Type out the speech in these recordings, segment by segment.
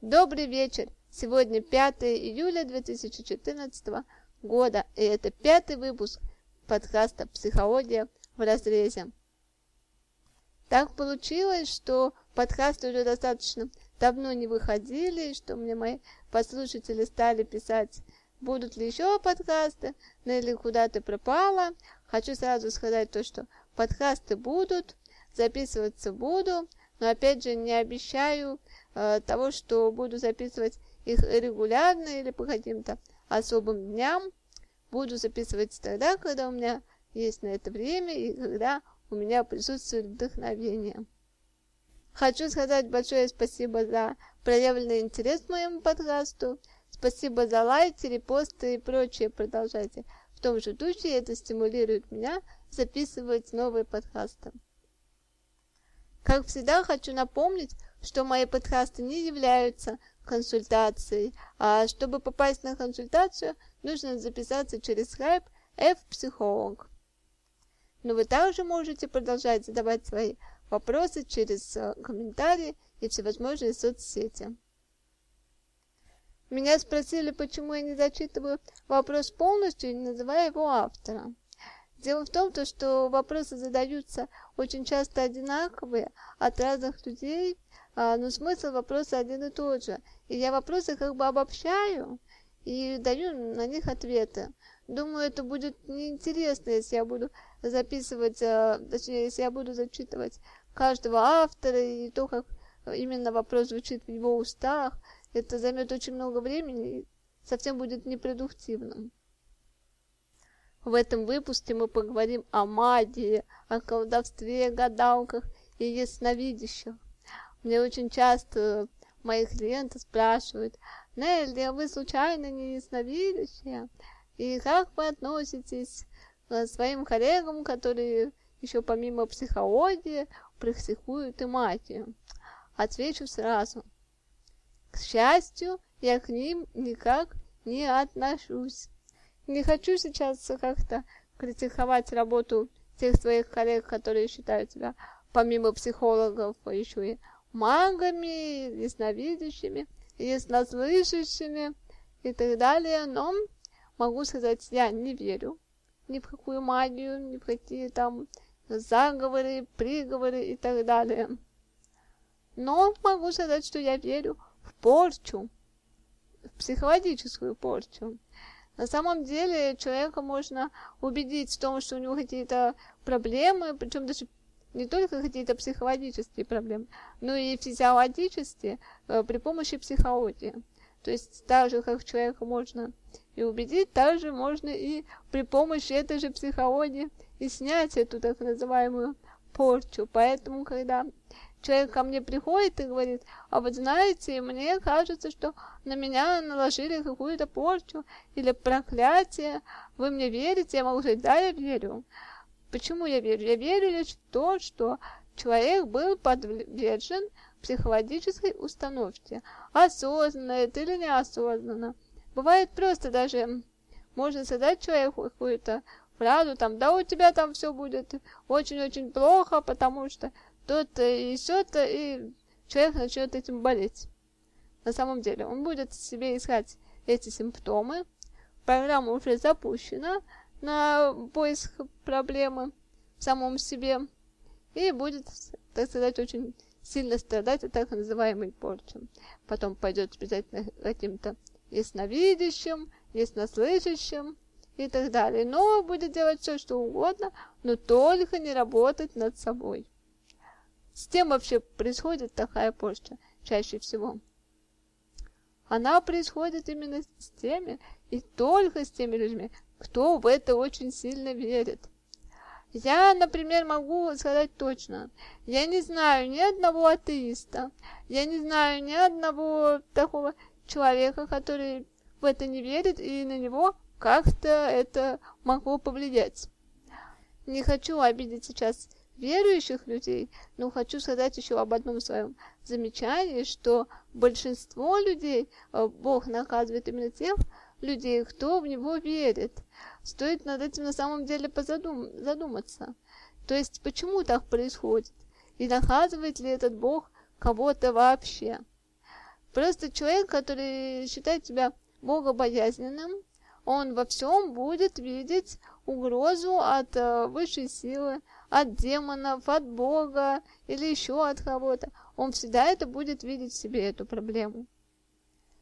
Добрый вечер! Сегодня 5 июля 2014 года, и это пятый выпуск подкаста «Психология в разрезе». Так получилось, что подкасты уже достаточно давно не выходили, что мне мои послушатели стали писать, будут ли еще подкасты, ну или куда ты пропала. Хочу сразу сказать то, что подкасты будут, записываться буду, но опять же не обещаю э, того, что буду записывать их регулярно или по каким-то особым дням. Буду записывать тогда, когда у меня есть на это время и когда у меня присутствует вдохновение. Хочу сказать большое спасибо за проявленный интерес к моему подкасту. Спасибо за лайки, репосты и прочее. Продолжайте в том же духе. Это стимулирует меня записывать новые подкасты. Как всегда, хочу напомнить, что мои подкасты не являются консультацией, а чтобы попасть на консультацию, нужно записаться через Skype F-психолог. Но вы также можете продолжать задавать свои вопросы через э, комментарии и всевозможные соцсети. Меня спросили, почему я не зачитываю вопрос полностью и не называю его автора. Дело в том, что вопросы задаются очень часто одинаковые от разных людей, но смысл вопроса один и тот же. И я вопросы как бы обобщаю и даю на них ответы. Думаю, это будет неинтересно, если я буду записывать, а, точнее, если я буду зачитывать каждого автора и то, как именно вопрос звучит в его устах. Это займет очень много времени и совсем будет непродуктивным. В этом выпуске мы поговорим о магии, о колдовстве, гадалках и ясновидящих. Мне очень часто мои клиенты спрашивают, Нелли, а вы случайно не ясновидящие? И как вы относитесь к своим коллегам, которые еще помимо психологии практикуют и магию? Отвечу сразу. К счастью, я к ним никак не отношусь. Не хочу сейчас как-то критиковать работу тех своих коллег, которые считают себя помимо психологов еще и магами, ясновидящими, яснослышащими и так далее, но могу сказать, я не верю ни в какую магию, ни в какие там заговоры, приговоры и так далее. Но могу сказать, что я верю в порчу, в психологическую порчу. На самом деле человека можно убедить в том, что у него какие-то проблемы, причем даже не только какие-то психологические проблемы, но и физиологические э, при помощи психологии. То есть так же, как человека можно и убедить, так же можно и при помощи этой же психологии и снять эту так называемую порчу. Поэтому, когда человек ко мне приходит и говорит, а вот знаете, мне кажется, что на меня наложили какую-то порчу или проклятие, вы мне верите? Я могу сказать, да, я верю. Почему я верю? Я верю лишь в то, что человек был подвержен психологической установке. Осознанно это или неосознанно. Бывает просто даже, можно сказать человеку какую-то правду, там, да у тебя там все будет очень-очень плохо, потому что то-то и все-то, и человек начнет этим болеть. На самом деле, он будет себе искать эти симптомы, программа уже запущена на поиск проблемы в самом себе, и будет, так сказать, очень сильно страдать от так называемой порчи. Потом пойдет обязательно каким-то ясновидящим, яснослышащим и так далее. Но будет делать все, что угодно, но только не работать над собой. С кем вообще происходит такая порча чаще всего? Она происходит именно с теми и только с теми людьми, кто в это очень сильно верит. Я, например, могу сказать точно, я не знаю ни одного атеиста, я не знаю ни одного такого человека, который в это не верит, и на него как-то это могло повлиять. Не хочу обидеть сейчас верующих людей, но хочу сказать еще об одном своем замечании, что большинство людей э, Бог наказывает именно тех людей, кто в Него верит. Стоит над этим на самом деле позадум задуматься. То есть, почему так происходит? И наказывает ли этот Бог кого-то вообще? Просто человек, который считает себя богобоязненным, он во всем будет видеть угрозу от э, высшей силы, от демонов, от Бога или еще от кого-то. Он всегда это будет видеть в себе, эту проблему.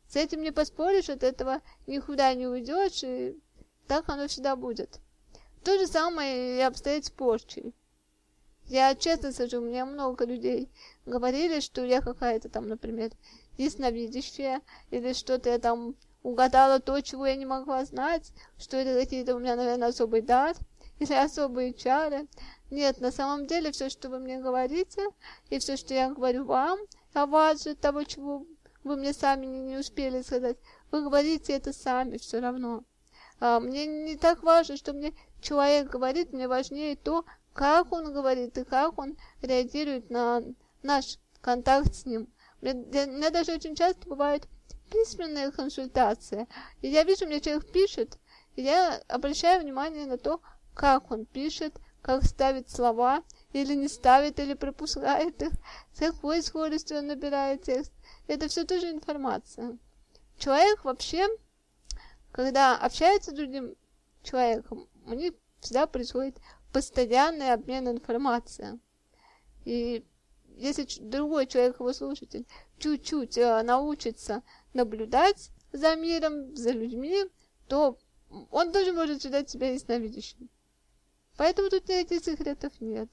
С этим не поспоришь, от этого никуда не уйдешь, и так оно всегда будет. То же самое и обстоит с порчей. Я честно скажу, мне много людей говорили, что я какая-то там, например, ясновидящая, или что-то я там угадала то, чего я не могла знать, что это какие-то у меня, наверное, особый дар, или особые чары. Нет, на самом деле все, что вы мне говорите, и все, что я говорю вам, о вас же, того, чего вы мне сами не, успели сказать, вы говорите это сами все равно. А, мне не так важно, что мне человек говорит, мне важнее то, как он говорит и как он реагирует на наш контакт с ним. Мне, мне даже очень часто бывают письменные консультации, и я вижу, мне человек пишет, и я обращаю внимание на то, как он пишет, как ставит слова, или не ставит, или пропускает их, с какой скоростью он набирает текст. Это все тоже информация. Человек вообще, когда общается с другим человеком, у них всегда происходит постоянный обмен информацией. И если другой человек, его слушатель, чуть-чуть э, научится наблюдать за миром, за людьми, то он тоже может считать себя ясновидящим. Поэтому тут никаких секретов нет.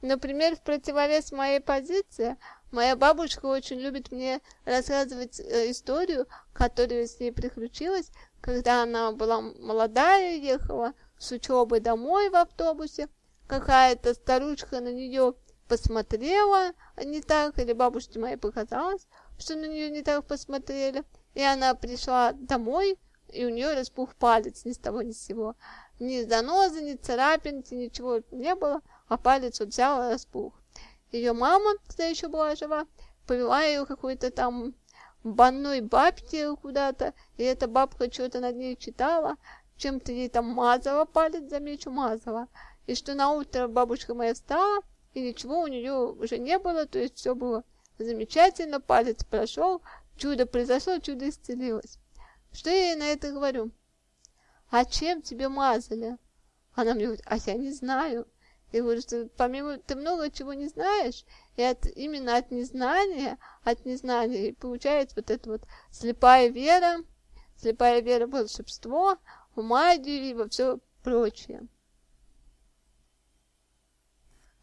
Например, в противовес моей позиции, моя бабушка очень любит мне рассказывать э, историю, которая с ней приключилась, когда она была молодая, ехала с учебы домой в автобусе. Какая-то старушка на нее посмотрела не так, или бабушке моей показалось, что на нее не так посмотрели. И она пришла домой, и у нее распух палец ни с того ни с сего. Ни занозы, ни царапинки, ничего не было, а палец вот взял и распух. Ее мама, когда еще была жива, повела ее какой-то там банной бабке куда-то, и эта бабка что-то над ней читала, чем-то ей там мазала палец, замечу, мазала. И что на утро бабушка моя встала, и ничего у нее уже не было, то есть все было замечательно, палец прошел, чудо произошло, чудо исцелилось. Что я ей на это говорю? А чем тебе мазали? Она мне говорит, а я не знаю. Я говорю, что помимо ты много чего не знаешь, и от, именно от незнания, от незнания получается вот эта вот слепая вера, слепая вера в волшебство, в магию и во все прочее.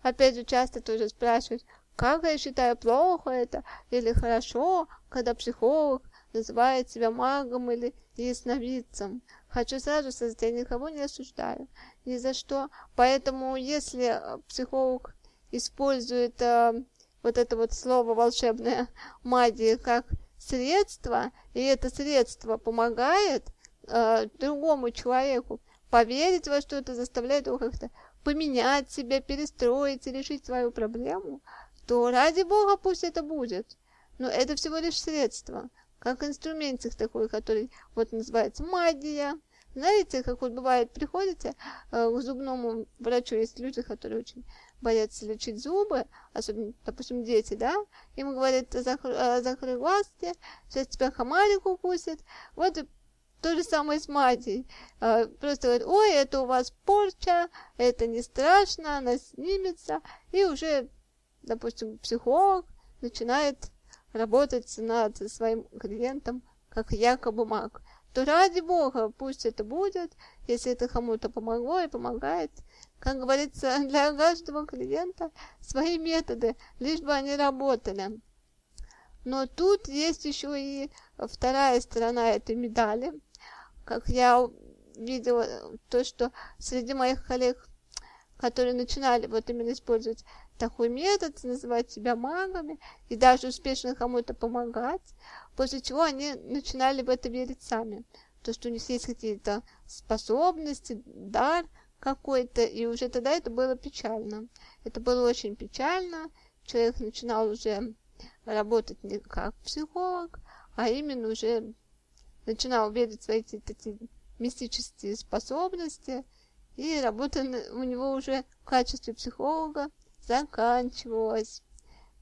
Опять же, часто тоже спрашивают, как я считаю, плохо это или хорошо, когда психолог называет себя магом или ясновидцем. Хочу сразу сказать, я никого не осуждаю, ни за что. Поэтому, если э, психолог использует э, вот это вот слово волшебное магия как средство, и это средство помогает э, другому человеку поверить во что-то, заставляет его как-то поменять себя, перестроить и решить свою проблему, то ради бога пусть это будет. Но это всего лишь средство как инструментик такой, который вот называется магия. Знаете, как вот бывает, приходите э, к зубному врачу, есть люди, которые очень боятся лечить зубы, особенно, допустим, дети, да, им говорят, закрой, э, закрой глазки, сейчас тебя комарик укусит, вот то же самое с магией. Э, просто говорят, ой, это у вас порча, это не страшно, она снимется, и уже, допустим, психолог начинает работать над своим клиентом как якобы маг, то ради бога, пусть это будет, если это кому-то помогло и помогает. Как говорится, для каждого клиента свои методы, лишь бы они работали. Но тут есть еще и вторая сторона этой медали. Как я видела, то, что среди моих коллег, которые начинали вот именно использовать такой метод, называть себя магами и даже успешно кому-то помогать, после чего они начинали в это верить сами. То, что у них есть какие-то способности, дар какой-то, и уже тогда это было печально. Это было очень печально. Человек начинал уже работать не как психолог, а именно уже начинал верить в свои такие мистические способности, и работа у него уже в качестве психолога заканчивалась.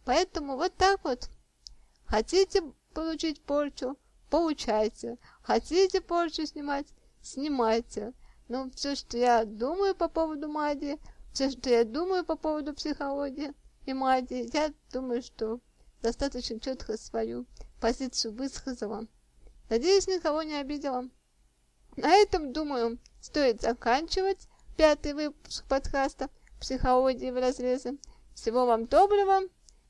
Поэтому вот так вот. Хотите получить порчу? Получайте. Хотите порчу снимать? Снимайте. Но все, что я думаю по поводу магии, все, что я думаю по поводу психологии и магии, я думаю, что достаточно четко свою позицию высказала. Надеюсь, никого не обидела. На этом, думаю, стоит заканчивать пятый выпуск подкаста «Психологии в разрезе». Всего вам доброго.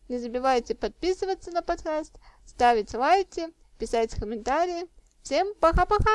Не забывайте подписываться на подкаст, ставить лайки, писать комментарии. Всем пока-пока!